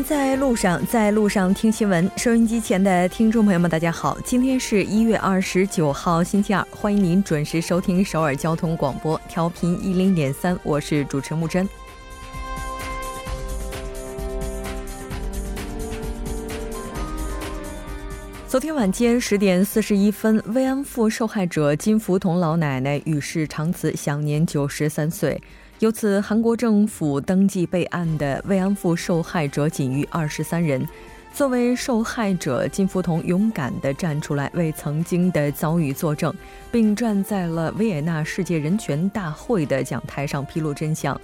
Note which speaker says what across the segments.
Speaker 1: 在路上，在路上听新闻。收音机前的听众朋友们，大家好，今天是一月二十九号，星期二，欢迎您准时收听首尔交通广播，调频一零点三，我是主持木真。昨天晚间十点四十一分，慰安妇受害者金福同老奶奶与世长辞，享年九十三岁。由此，韩国政府登记备案的慰安妇受害者仅余二十三人。作为受害者，金福同勇敢地站出来，为曾经的遭遇作证，并站在了维也纳世界人权大会的讲台上披露真相。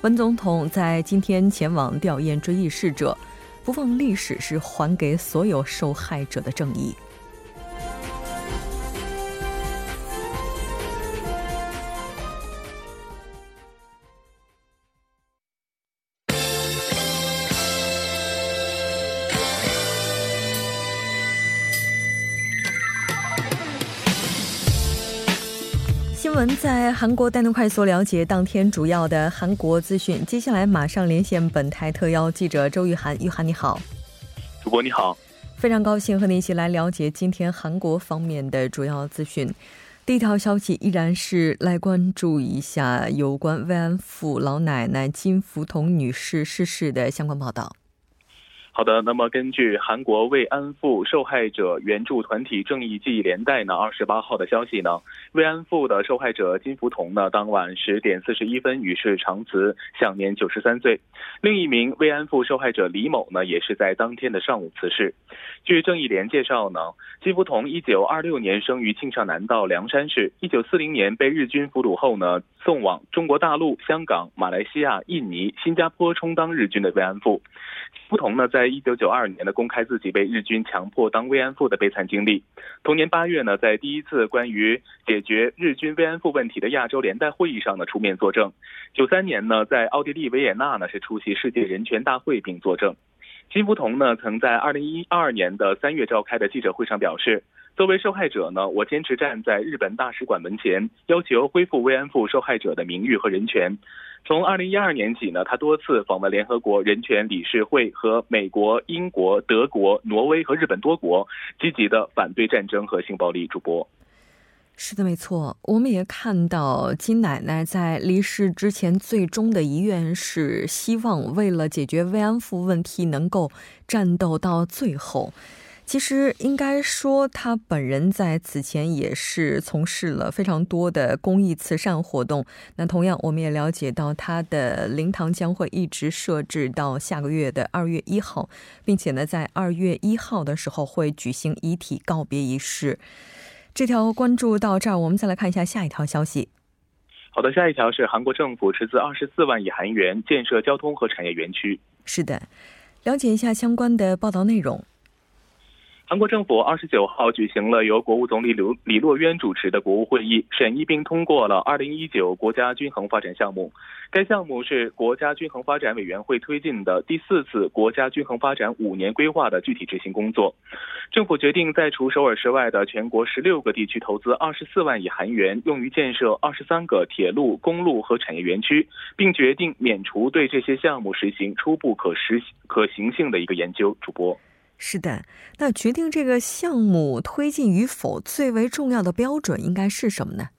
Speaker 1: 文总统在今天前往吊唁追忆逝者，不忘历史是还给所有受害者的正义。在韩国带您快速了解当天主要的韩国资讯。接下来马上连线本台特邀记者周玉涵，玉涵你好，
Speaker 2: 主播你好，
Speaker 1: 非常高兴和您一起来了解今天韩国方面的主要资讯。第一条消息依然是来关注一下有关慰安妇老奶奶金福同女士逝世的相关报道。
Speaker 2: 好的，那么根据韩国慰安妇受害者援助团体正义记忆连带呢，二十八号的消息呢，慰安妇的受害者金福同呢，当晚十点四十一分与世长辞，享年九十三岁。另一名慰安妇受害者李某呢，也是在当天的上午辞世。据正义联介绍呢，金福同一九二六年生于庆尚南道凉山市，一九四零年被日军俘虏后呢，送往中国大陆、香港、马来西亚、印尼、新加坡充当日军的慰安妇。金福同呢，在一九九二年呢，公开自己被日军强迫当慰安妇的悲惨经历。同年八月呢，在第一次关于解决日军慰安妇问题的亚洲联代会议上呢，出面作证。九三年呢，在奥地利维也纳呢，是出席世界人权大会并作证。金福同呢，曾在二零一二年的三月召开的记者会上表示。作为受害者呢，我坚持站在日本大使馆门前，要求恢复慰安妇受害者的名誉和人权。从二零一二年起呢，他多次访问联合国人权理事会和美国、英国、德国、挪威和日本多国，积极的反对战争和性暴力。主播，
Speaker 1: 是的，没错。我们也看到金奶奶在离世之前最终的遗愿是希望为了解决慰安妇问题能够战斗到最后。其实应该说，他本人在此前也是从事了非常多的公益慈善活动。那同样，我们也了解到，他的灵堂将会一直设置到下个月的二月一号，并且呢，在二月一号的时候会举行遗体告别仪式。这条关注到这儿，我们再来看一下下一条消息。
Speaker 2: 好的，下一条是韩国政府斥资二十四万亿韩元建设交通和产业园区。
Speaker 1: 是的，了解一下相关的报道内容。
Speaker 2: 韩国政府二十九号举行了由国务总理刘李洛渊主持的国务会议，审议并通过了二零一九国家均衡发展项目。该项目是国家均衡发展委员会推进的第四次国家均衡发展五年规划的具体执行工作。政府决定在除首尔市外的全国十六个地区投资二十四万亿韩元，用于建设二十三个铁路、公路和产业园区，并决定免除对这些项目实行初步可实可行性的一个研究。主播。
Speaker 1: 是的，那决定这个项目推进与否最为重要的标准应该是什么呢？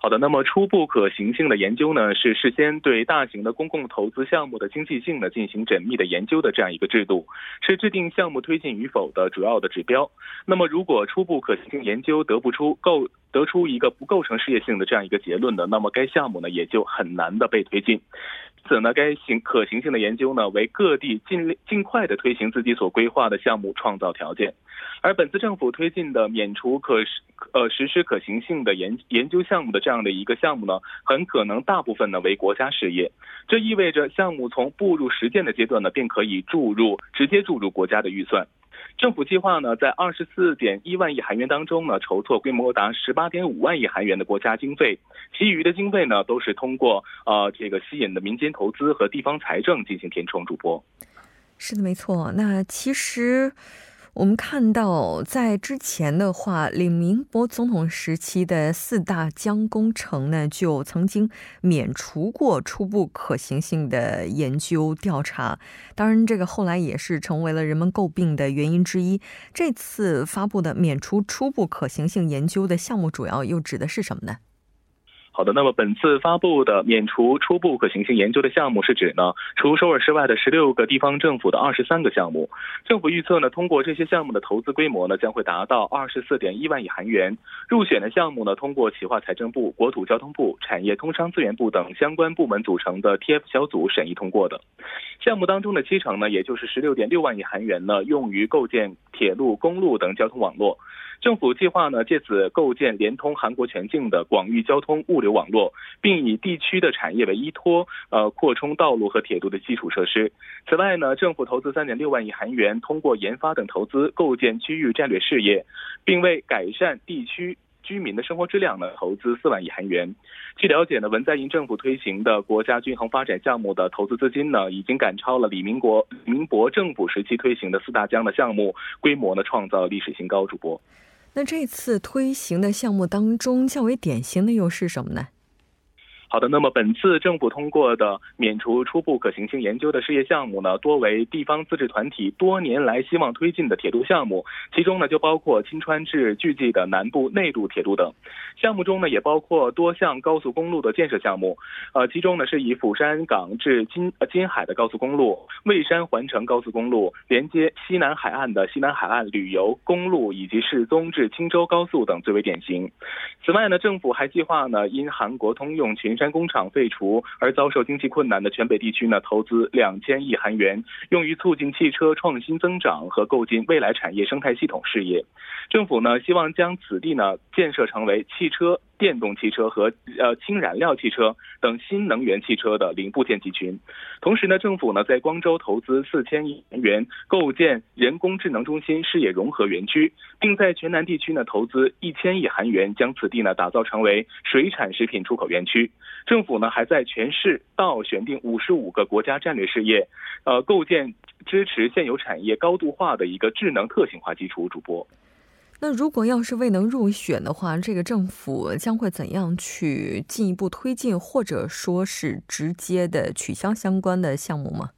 Speaker 2: 好的，那么初步可行性的研究呢，是事先对大型的公共投资项目的经济性呢进行缜密的研究的这样一个制度，是制定项目推进与否的主要的指标。那么如果初步可行性研究得不出构得出一个不构成事业性的这样一个结论的，那么该项目呢也就很难的被推进。此呢，该行可行性的研究呢，为各地尽尽快的推行自己所规划的项目创造条件。而本次政府推进的免除可实呃实施可行性的研研究项目的这样的一个项目呢，很可能大部分呢为国家事业。这意味着项目从步入实践的阶段呢，便可以注入直接注入国家的预算。政府计划呢，在二十四点一万亿韩元当中呢，筹措规模达十八点五万亿韩元的国家经费，其余的经费呢，都是通过呃这个吸引的民间投资和地方财政进行填充。主播，
Speaker 1: 是的，没错。那其实。我们看到，在之前的话，李明博总统时期的四大江工程呢，就曾经免除过初步可行性的研究调查。当然，这个后来也是成为了人们诟病的原因之一。这次发布的免除初步可行性研究的项目，主要又指的是什么呢？
Speaker 2: 好的，那么本次发布的免除初步可行性研究的项目是指呢，除首尔市外的十六个地方政府的二十三个项目，政府预测呢，通过这些项目的投资规模呢，将会达到二十四点一万亿韩元。入选的项目呢，通过企划财政部、国土交通部、产业通商资源部等相关部门组成的 TF 小组审议通过的。项目当中的七成呢，也就是十六点六万亿韩元呢，用于构建铁路、公路等交通网络。政府计划呢，借此构建连通韩国全境的广域交通物流网络，并以地区的产业为依托，呃，扩充道路和铁路的基础设施。此外呢，政府投资三点六万亿韩元，通过研发等投资构建区域战略事业，并为改善地区居民的生活质量呢投资四万亿韩元。据了解呢，文在寅政府推行的国家均衡发展项目的投资资金呢，已经赶超了李明国民博政府时期推行的四大江的项目规模呢，创造历史新高。主播。
Speaker 1: 那这次推行的项目当中，较为典型的又是什么呢？
Speaker 2: 好的，那么本次政府通过的免除初步可行性研究的事业项目呢，多为地方自治团体多年来希望推进的铁路项目，其中呢就包括青川至巨济的南部内陆铁路等。项目中呢也包括多项高速公路的建设项目，呃，其中呢是以釜山港至金金海的高速公路、蔚山环城高速公路、连接西南海岸的西南海岸旅游公路以及世宗至青州高速等最为典型。此外呢，政府还计划呢因韩国通用群山工厂废除而遭受经济困难的全北地区呢，投资两千亿韩元，用于促进汽车创新增长和构建未来产业生态系统事业。政府呢，希望将此地呢建设成为汽车。电动汽车和呃氢燃料汽车等新能源汽车的零部件集群。同时呢，政府呢在光州投资四千亿元构建人工智能中心事业融合园区，并在全南地区呢投资一千亿韩元，将此地呢打造成为水产食品出口园区。政府呢还在全市道选定五十五个国家战略事业，呃，构建支持现有产业高度化的一个智能特性化基础。主播。
Speaker 1: 那如果要是未能入选的话，这个政府将会怎样去进一步推进，或者说是直接的取消相关的项目吗？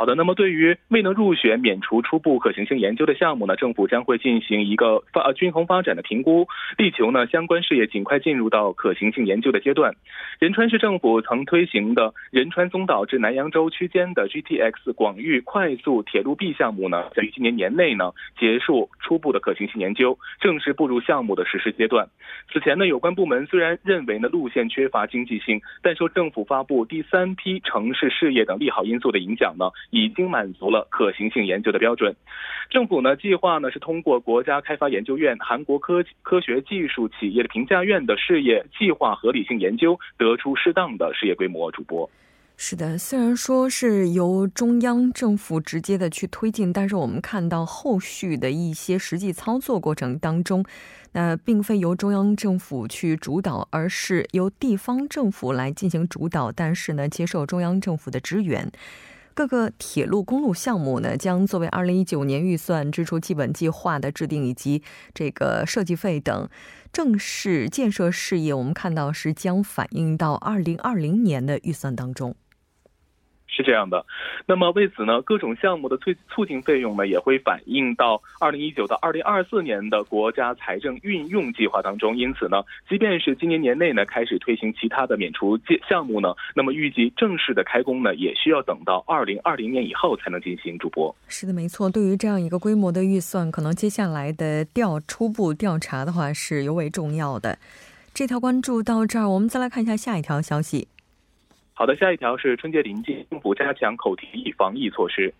Speaker 2: 好的，那么对于未能入选免除初步可行性研究的项目呢，政府将会进行一个发均衡发展的评估，力求呢相关事业尽快进入到可行性研究的阶段。仁川市政府曾推行的仁川松岛至南扬州区间的 GTX 广域快速铁路 B 项目呢，在于今年年内呢结束初步的可行性研究，正式步入项目的实施阶段。此前呢，有关部门虽然认为呢路线缺乏经济性，但受政府发布第三批城市事业等利好因素的影响呢。已经满足了可行性研究的标准。政府呢计划呢是通过国家开发研究院、韩国科科学技术企业的评价院的事业计划合理性研究，得出适当的事业规模。主播，
Speaker 1: 是的，虽然说是由中央政府直接的去推进，但是我们看到后续的一些实际操作过程当中，那并非由中央政府去主导，而是由地方政府来进行主导，但是呢接受中央政府的支援。各个铁路、公路项目呢，将作为二零一九年预算支出基本计划的制定以及这个设计费等正式建设事业，我们看到是将反映到二零二零年的预算当中。
Speaker 2: 是这样的，那么为此呢，各种项目的促促进费用呢，也会反映到二零一九到二零二四年的国家财政运用计划当中。因此呢，即便是今年年内呢开始推行其他的免除项目呢，那么预计正式的开工呢，也需要等到二零二零年以后才能进行。主播
Speaker 1: 是的，没错。对于这样一个规模的预算，可能接下来的调初步调查的话是尤为重要的。这条关注到这儿，我们再来看一下下一条消息。
Speaker 2: 好的，下一条是春节临近，政府加强口蹄疫防疫措施。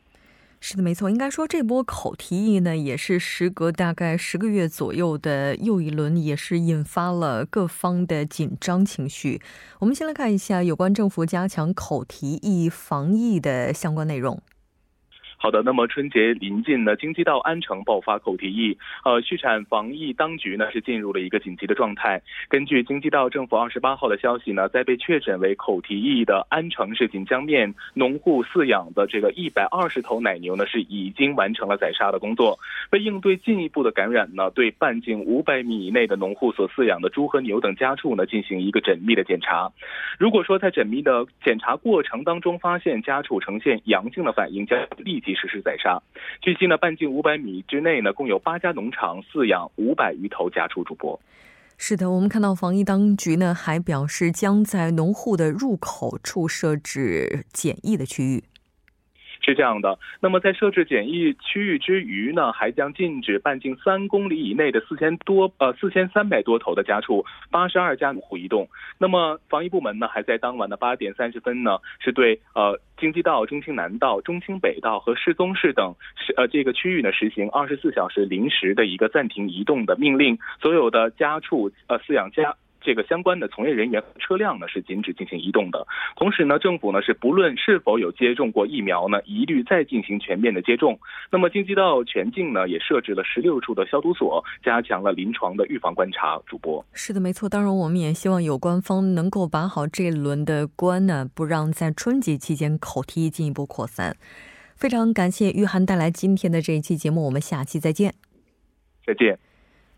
Speaker 1: 是的，没错，应该说这波口蹄疫呢，也是时隔大概十个月左右的又一轮，也是引发了各方的紧张情绪。我们先来看一下有关政府加强口蹄疫防疫的相关内容。
Speaker 2: 好的，那么春节临近呢，京畿道安城爆发口蹄疫，呃，畜产防疫当局呢是进入了一个紧急的状态。根据京畿道政府二十八号的消息呢，在被确诊为口蹄疫的安城市锦江面农户饲养的这个一百二十头奶牛呢，是已经完成了宰杀的工作。为应对进一步的感染呢，对半径五百米以内的农户所饲养的猪和牛等家畜呢进行一个缜密的检查。如果说在缜密的检查过程当中发现家畜呈现阳性的反应，将立即。实施宰杀。据悉呢，半径五百米之内呢，共有八家农场饲养五百余头家畜。主播，
Speaker 1: 是的，我们看到防疫当局呢，还表示将在农户的入口处设置检疫的区域。
Speaker 2: 是这样的，那么在设置检疫区域之余呢，还将禁止半径三公里以内的四千多呃四千三百多头的家畜八十二家户移动。那么防疫部门呢，还在当晚的八点三十分呢，是对呃京畿道、中青南道、中青北道和世宗市等是呃这个区域呢实行二十四小时临时的一个暂停移动的命令，所有的家畜呃饲养家。这个相关的从业人员和车辆呢是禁止进行移动的。同时呢，政府呢是不论是否有接种过疫苗呢，一律再进行全面的接种。那么京畿道全境呢也设置了十六处的消毒所，加强了临床的预防观察。主播
Speaker 1: 是的，没错。当然，我们也希望有关方能够把好这一轮的关呢，不让在春节期间口蹄疫进一步扩散。非常感谢玉涵带来今天的这一期节目，我们下期再见。
Speaker 2: 再见。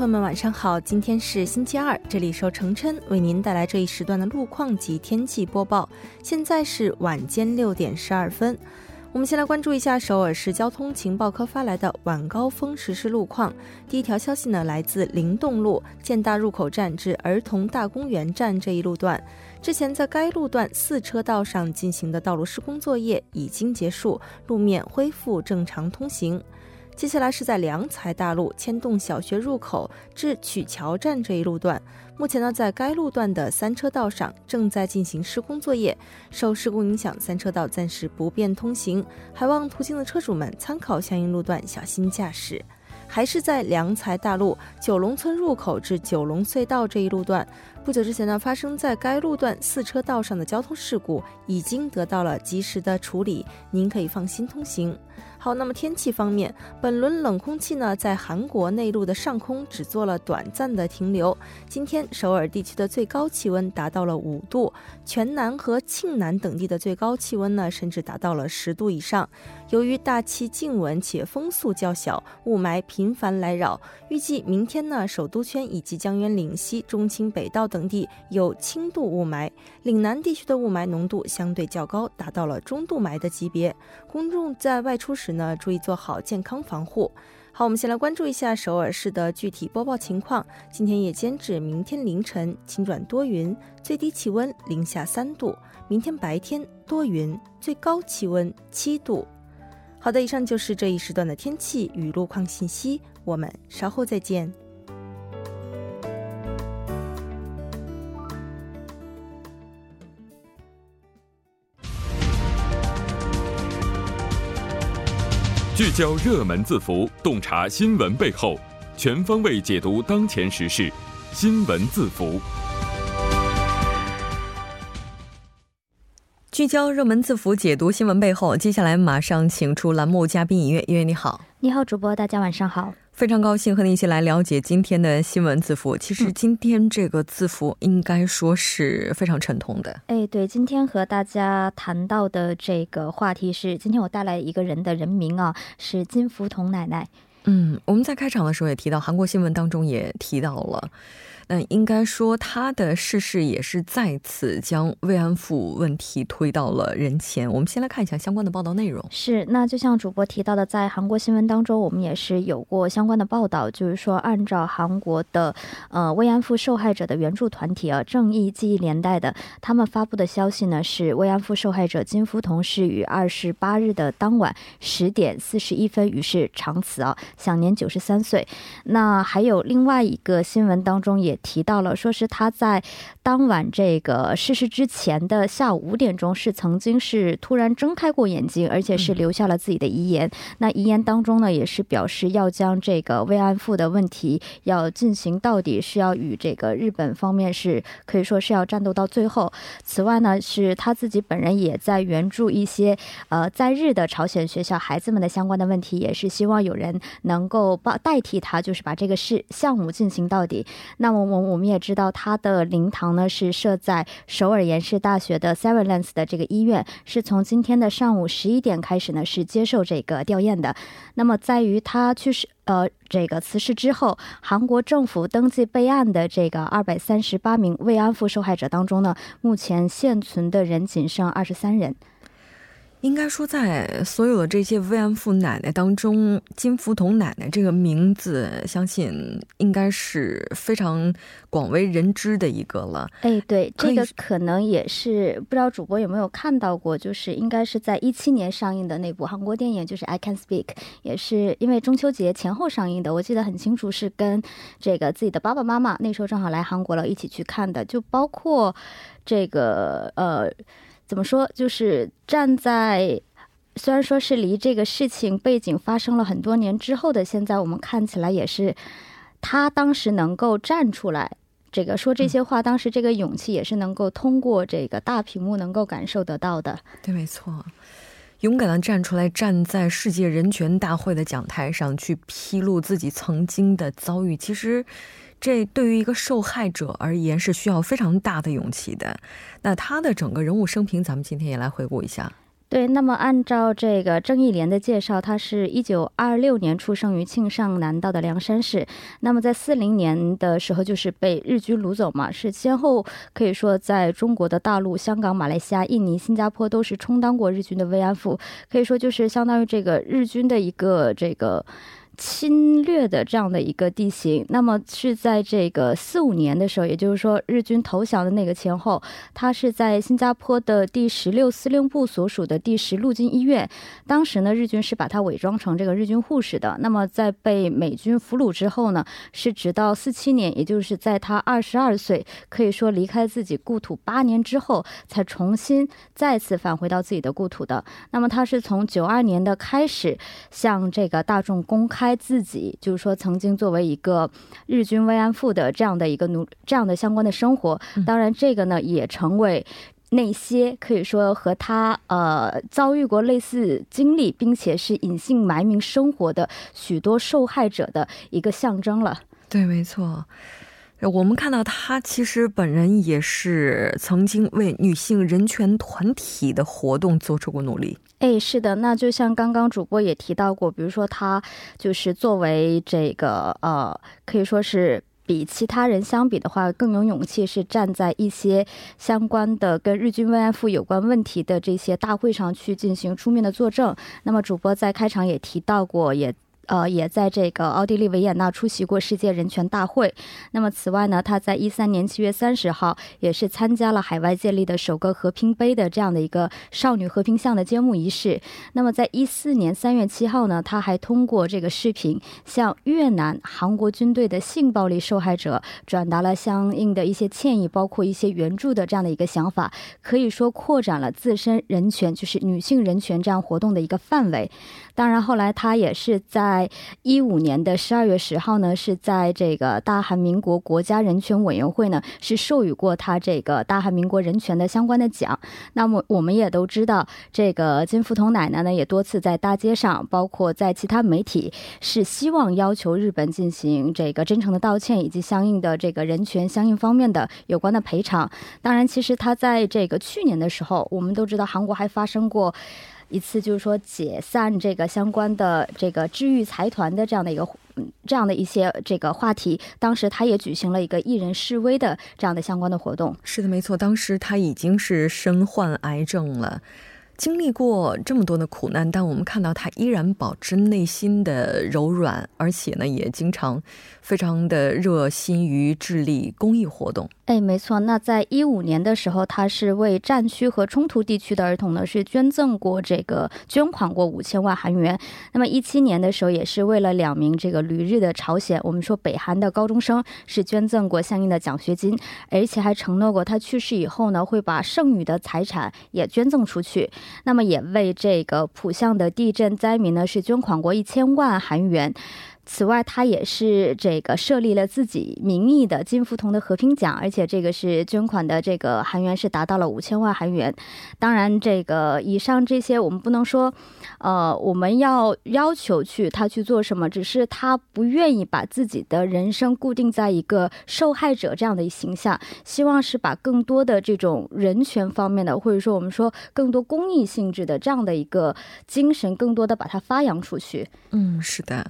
Speaker 3: 朋友们，晚上好！今天是星期二，这里是程琛为您带来这一时段的路况及天气播报。现在是晚间六点十二分，我们先来关注一下首尔市交通情报科发来的晚高峰实时路况。第一条消息呢，来自灵动路建大入口站至儿童大公园站这一路段，之前在该路段四车道上进行的道路施工作业已经结束，路面恢复正常通行。接下来是在良才大路千洞小学入口至曲桥站这一路段，目前呢，在该路段的三车道上正在进行施工作业，受施工影响，三车道暂时不便通行，还望途经的车主们参考相应路段，小心驾驶。还是在良才大路九龙村入口至九龙隧道这一路段，不久之前呢，发生在该路段四车道上的交通事故已经得到了及时的处理，您可以放心通行。好，那么天气方面，本轮冷空气呢，在韩国内陆的上空只做了短暂的停留。今天首尔地区的最高气温达到了五度，全南和庆南等地的最高气温呢，甚至达到了十度以上。由于大气静稳且风速较小，雾霾频繁来扰，预计明天呢，首都圈以及江原岭西、中青北道等地有轻度雾霾，岭南地区的雾霾浓度相对较高，达到了中度霾的级别。公众在外出时，呢，注意做好健康防护。好，我们先来关注一下首尔市的具体播报情况。今天夜间至明天凌晨晴转多云，最低气温零下三度；明天白天多云，最高气温七度。好的，以上就是这一时段的天气与路况信息。我们稍后再见。
Speaker 4: 聚焦热门字符，洞察新闻背后，全方位解读当前时事。新闻字符，
Speaker 1: 聚焦热门字符，解读新闻背后。接下来马上请出栏目嘉宾音乐，音乐你好，
Speaker 5: 你好，主播，大家晚上好。
Speaker 1: 非常高兴和你一起来了解今天的新闻字符。其实今天这个字符应该说是非常沉痛的。
Speaker 5: 哎，对，今天和大家谈到的这个话题是，今天我带来一个人的人名啊，是金福同奶奶。
Speaker 1: 嗯，我们在开场的时候也提到，韩国新闻当中也提到了。那应该说他的逝世也是再次将慰安妇问题推到了人前。我们先来看一下相关的报道内容。
Speaker 5: 是，那就像主播提到的，在韩国新闻当中，我们也是有过相关的报道，就是说按照韩国的呃慰安妇受害者的援助团体啊，正义记忆连带的，他们发布的消息呢是慰安妇受害者金福同是于二十八日的当晚十点四十一分于世长辞啊，享年九十三岁。那还有另外一个新闻当中也提到了，说是他在当晚这个逝世之前的下午五点钟是曾经是突然睁开过眼睛，而且是留下了自己的遗言。那遗言当中呢，也是表示要将这个慰安妇的问题要进行到底，是要与这个日本方面是可以说是要战斗到最后。此外呢，是他自己本人也在援助一些呃在日的朝鲜学校孩子们的相关的问题，也是希望有人能够帮代替他，就是把这个事项目进行到底。那么我我们也知道，他的灵堂呢是设在首尔延世大学的 Severance 的这个医院，是从今天的上午十一点开始呢是接受这个吊唁的。那么在于他去世呃这个辞世之后，韩国政府登记备案的这个二百三十八名慰安妇受害者当中呢，目前现存的人仅剩二十三人。
Speaker 1: 应该说，在所有的这些慰安妇奶奶当中，金福同奶奶这个名字，相信应该是非常广为人知的一个了。
Speaker 5: 哎，对，这个可能也是不知道主播有没有看到过，就是应该是在一七年上映的那部韩国电影，就是《I Can Speak》，也是因为中秋节前后上映的。我记得很清楚，是跟这个自己的爸爸妈妈那时候正好来韩国了，一起去看的。就包括这个呃。怎么说？就是站在，虽然说是离这个事情背景发生了很多年之后的现在，我们看起来也是他当时能够站出来，这个说这些话，当时这个勇气也是能够通过这个大屏幕能够感受得到的。
Speaker 1: 对，没错，勇敢的站出来，站在世界人权大会的讲台上去披露自己曾经的遭遇，其实。这对于一个受害者而言是需要非常大的勇气的。那他的整个人物生平，咱们今天也来回顾一下。
Speaker 5: 对，那么按照这个郑义莲的介绍，他是一九二六年出生于庆尚南道的凉山市。那么在四零年的时候，就是被日军掳走嘛，是先后可以说在中国的大陆、香港、马来西亚、印尼、新加坡都是充当过日军的慰安妇，可以说就是相当于这个日军的一个这个。侵略的这样的一个地形，那么是在这个四五年的时候，也就是说日军投降的那个前后，他是在新加坡的第十六司令部所属的第十陆军医院。当时呢，日军是把他伪装成这个日军护士的。那么在被美军俘虏之后呢，是直到四七年，也就是在他二十二岁，可以说离开自己故土八年之后，才重新再次返回到自己的故土的。那么他是从九二年的开始向这个大众公开。自己就是说，曾经作为一个日军慰安妇的这样的一个奴，这样的相关的生活。当然，这个呢也成为那些可以说和他呃遭遇过类似经历，并且是隐姓埋名生活的许多受害者的一个象征了。
Speaker 1: 对，没错。我们看到他其实本人也是曾经为女性人权团体的活动做出过努力。
Speaker 5: 哎，是的，那就像刚刚主播也提到过，比如说他就是作为这个呃，可以说是比其他人相比的话更有勇气，是站在一些相关的跟日军慰安妇有关问题的这些大会上去进行出面的作证。那么主播在开场也提到过，也。呃，也在这个奥地利维也纳出席过世界人权大会。那么，此外呢，他在一三年七月三十号也是参加了海外建立的首个和平杯的这样的一个少女和平像的揭幕仪式。那么，在一四年三月七号呢，他还通过这个视频向越南、韩国军队的性暴力受害者转达了相应的一些歉意，包括一些援助的这样的一个想法，可以说扩展了自身人权，就是女性人权这样活动的一个范围。当然，后来他也是在一五年的十二月十号呢，是在这个大韩民国国家人权委员会呢，是授予过他这个大韩民国人权的相关的奖。那么我们也都知道，这个金福同奶奶呢，也多次在大街上，包括在其他媒体，是希望要求日本进行这个真诚的道歉，以及相应的这个人权相应方面的有关的赔偿。当然，其实他在这个去年的时候，我们都知道韩国还发生过。一次就是说解散这个相关的这个治愈财团的这样的一个这样的一些这个话题，当时他也举行了一个艺人示威的这样的相关的活动。
Speaker 1: 是的，没错，当时他已经是身患癌症了。经历过这么多的苦难，但我们看到他依然保持内心的柔软，而且呢，也经常非常的热心于致力公益活动。
Speaker 5: 哎，没错。那在一五年的时候，他是为战区和冲突地区的儿童呢，是捐赠过这个捐款过五千万韩元。那么一七年的时候，也是为了两名这个旅日的朝鲜，我们说北韩的高中生，是捐赠过相应的奖学金，而且还承诺过他去世以后呢，会把剩余的财产也捐赠出去。那么也为这个浦项的地震灾民呢，是捐款过一千万韩元。此外，他也是这个设立了自己名义的金福同的和平奖，而且这个是捐款的这个韩元是达到了五千万韩元。当然，这个以上这些我们不能说，呃，我们要要求去他去做什么，只是他不愿意把自己的人生固定在一个受害者这样的形象，希望是把更多的这种人权方面的，或者说我们说更多公益性质的这样的一个精神，更多的把它发扬出去。
Speaker 1: 嗯，是的。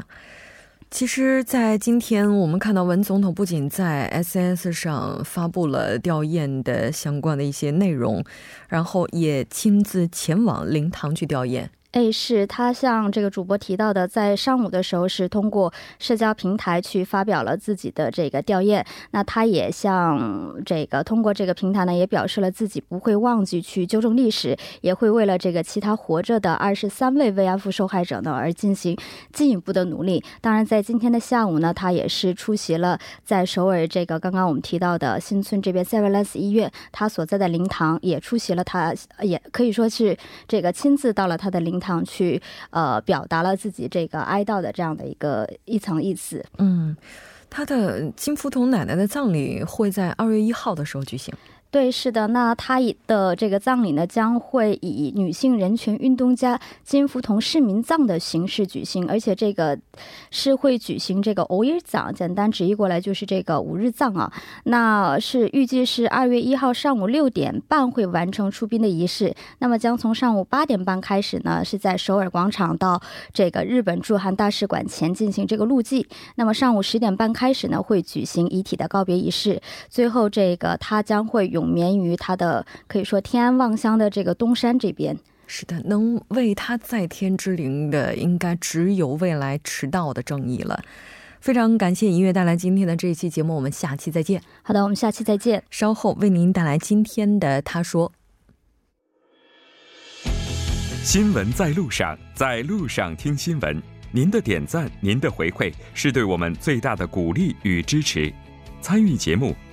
Speaker 1: 其实，在今天，我们看到文总统不仅在 S S 上发布了吊唁的相关的一些内容，然后也亲自前往灵堂去吊唁。
Speaker 5: 哎，是他像这个主播提到的，在上午的时候是通过社交平台去发表了自己的这个吊唁。那他也像这个通过这个平台呢，也表示了自己不会忘记去纠正历史，也会为了这个其他活着的二十三位慰安妇受害者呢而进行进一步的努力。当然，在今天的下午呢，他也是出席了在首尔这个刚刚我们提到的新村这边 s e v e r a n c e 医院他所在的灵堂，也出席了，他也可以说是这个亲自到了他的灵。堂去呃表达了自己这个哀悼的这样的一个一层意思。
Speaker 1: 嗯，他的金福同奶奶的葬礼会在二月一号的时候举行。
Speaker 5: 对，是的，那他的这个葬礼呢，将会以女性人权运动家金福同市民葬的形式举行，而且这个是会举行这个五日葬，简单直译过来就是这个五日葬啊。那是预计是二月一号上午六点半会完成出殡的仪式，那么将从上午八点半开始呢，是在首尔广场到这个日本驻韩大使馆前进行这个路祭。那么上午十点半开始呢，会举行遗体的告别仪式，最后这个他将会永眠于他的可以说天安望乡的这个东山这边。
Speaker 1: 是的，能为他在天之灵的，应该只有未来迟到的正义了。非常感谢音乐带来今天的这一期节目，我们下期再见。
Speaker 5: 好的，我们下期再见。
Speaker 1: 稍后为您带来今天的他说。
Speaker 4: 新闻在路上，在路上听新闻。您的点赞，您的回馈，是对我们最大的鼓励与支持。参与节目。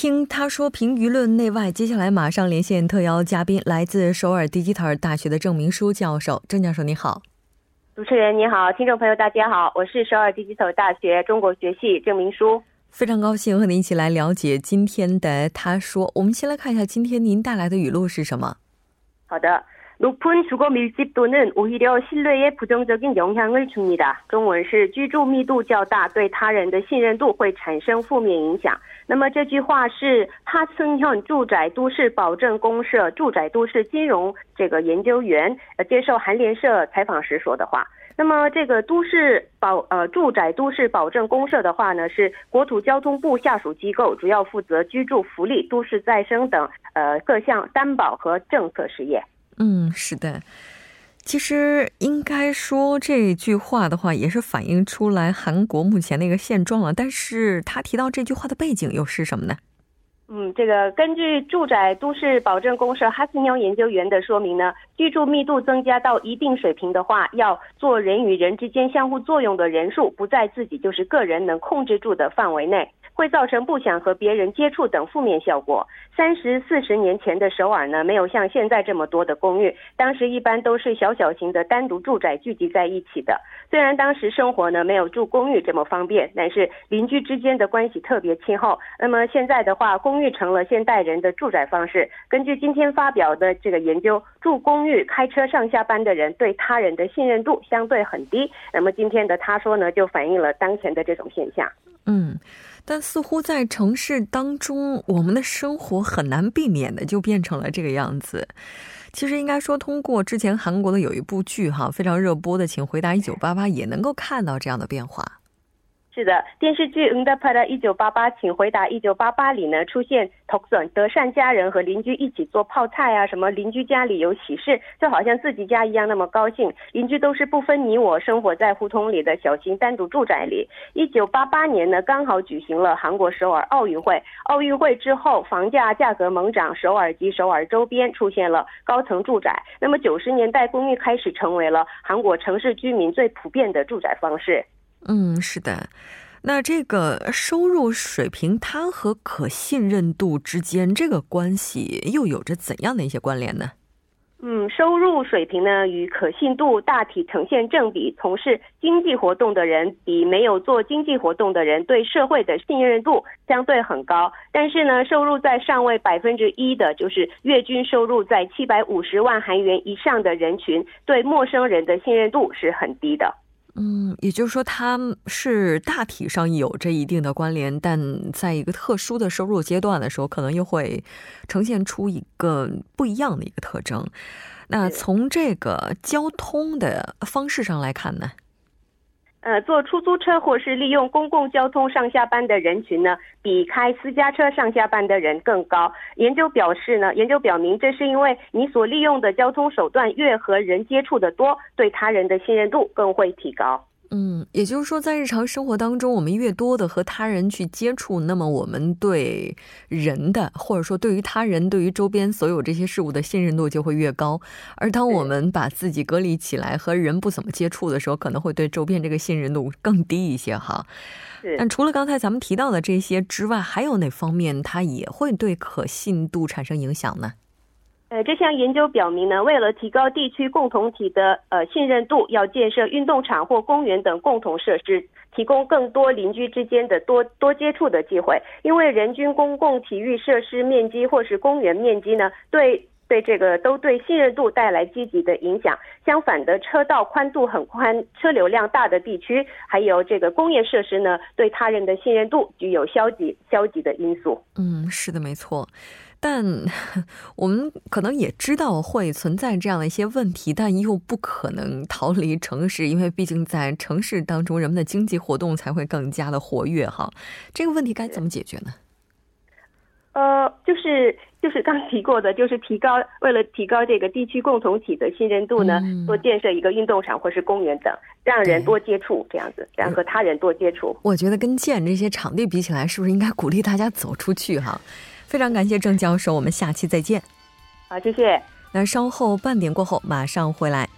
Speaker 1: 听他说评舆论内外，接下来马上连线特邀嘉宾，来自首尔 Digital 大学的郑明书教授。郑教授你好，
Speaker 6: 主持人你好，听众朋友大家好，我是首尔 Digital 大学中国学系郑明书，
Speaker 1: 非常高兴和您一起来了解今天的他说。我们先来看一下今天您带来的语录是什么？
Speaker 6: 好的。 높은주거밀집도는오히려신뢰에부정적인영향을줍니다中文是居住密度较大，对他人的信任度会产生负面影响。那么这句话是哈森현주宅都市保证公社住宅都市金融这个研究员呃接受韩联社采访时说的话。那么这个都市保呃住宅都市保证公社的话呢，是国土交通部下属机构，主要负责居住福利、都市再生等呃各项担保和政策事业。
Speaker 1: 嗯，是的，其实应该说这句话的话，也是反映出来韩国目前的一个现状了。但是他提到这句话的背景又是什么呢？
Speaker 6: 嗯，这个根据住宅都市保证公社哈斯鸟研究员的说明呢，居住密度增加到一定水平的话，要做人与人之间相互作用的人数不在自己就是个人能控制住的范围内。会造成不想和别人接触等负面效果。三十四十年前的首尔呢，没有像现在这么多的公寓，当时一般都是小小型的单独住宅聚集在一起的。虽然当时生活呢没有住公寓这么方便，但是邻居之间的关系特别亲厚。那么现在的话，公寓成了现代人的住宅方式。根据今天发表的这个研究，住公寓开车上下班的人对他人的信任度相对很低。那么今天的他说呢，就反映了当前的这种现象。
Speaker 1: 嗯。但似乎在城市当中，我们的生活很难避免的就变成了这个样子。其实应该说，通过之前韩国的有一部剧哈，非常热播的《请回答一九八八》，也能够看到这样的变化。
Speaker 6: 是的，电视剧《응답하라一九八八》，请回答一九八八里呢出现덕선德善家人和邻居一起做泡菜啊，什么邻居家里有喜事，就好像自己家一样那么高兴。邻居都是不分你我，生活在胡同里的小型单独住宅里。一九八八年呢，刚好举行了韩国首尔奥运会。奥运会之后，房价价格猛涨，首尔及首尔周边出现了高层住宅。那么九十年代，公寓开始成为了韩国城市居民最普遍的住宅方式。
Speaker 1: 嗯，是的。那这个收入水平，它和可信任度之间这个关系又有着怎样的一些关联呢？
Speaker 6: 嗯，收入水平呢与可信度大体呈现正比。从事经济活动的人比没有做经济活动的人对社会的信任度相对很高。但是呢，收入在上位百分之一的，就是月均收入在七百五十万韩元以上的人群，对陌生人的信任度是很低的。
Speaker 1: 嗯，也就是说，它是大体上有着一定的关联，但在一个特殊的收入阶段的时候，可能又会呈现出一个不一样的一个特征。那从这个交通的方式上来看呢？
Speaker 6: 呃，坐出租车或是利用公共交通上下班的人群呢，比开私家车上下班的人更高。研究表示呢，研究表明，这是因为你所利用的交通手段越和人接触的多，对他人的信任度更会提高。
Speaker 1: 嗯，也就是说，在日常生活当中，我们越多的和他人去接触，那么我们对人的，或者说对于他人、对于周边所有这些事物的信任度就会越高。而当我们把自己隔离起来，和人不怎么接触的时候，可能会对周边这个信任度更低一些哈。但除了刚才咱们提到的这些之外，还有哪方面它也会对可信度产生影响呢？
Speaker 6: 呃，这项研究表明呢，为了提高地区共同体的呃信任度，要建设运动场或公园等共同设施，提供更多邻居之间的多多接触的机会。因为人均公共体育设施面积或是公园面积呢，对对这个都对信任度带来积极的影响。相反的，车道宽度很宽、车流量大的地区，还有这个工业设施呢，对他人的信任度具有消极消极的因素。
Speaker 1: 嗯，是的，没错。但 我们可能也知道会存在这样的一些问题，但又不可能逃离城市，因为毕竟在城市当中，人们的经济活动才会更加的活跃哈。这个问题该怎么解决呢？
Speaker 6: 呃，就是就是刚提过的，就是提高为了提高这个地区共同体的信任度呢，多建设一个运动场或是公园等，让人多接触，这样子，然后和他人多接触。
Speaker 1: 我觉得跟建这些场地比起来，是不是应该鼓励大家走出去哈？非常感谢郑教授，我们下期再见。
Speaker 6: 好，谢谢。
Speaker 1: 那稍后半点过后马上回来。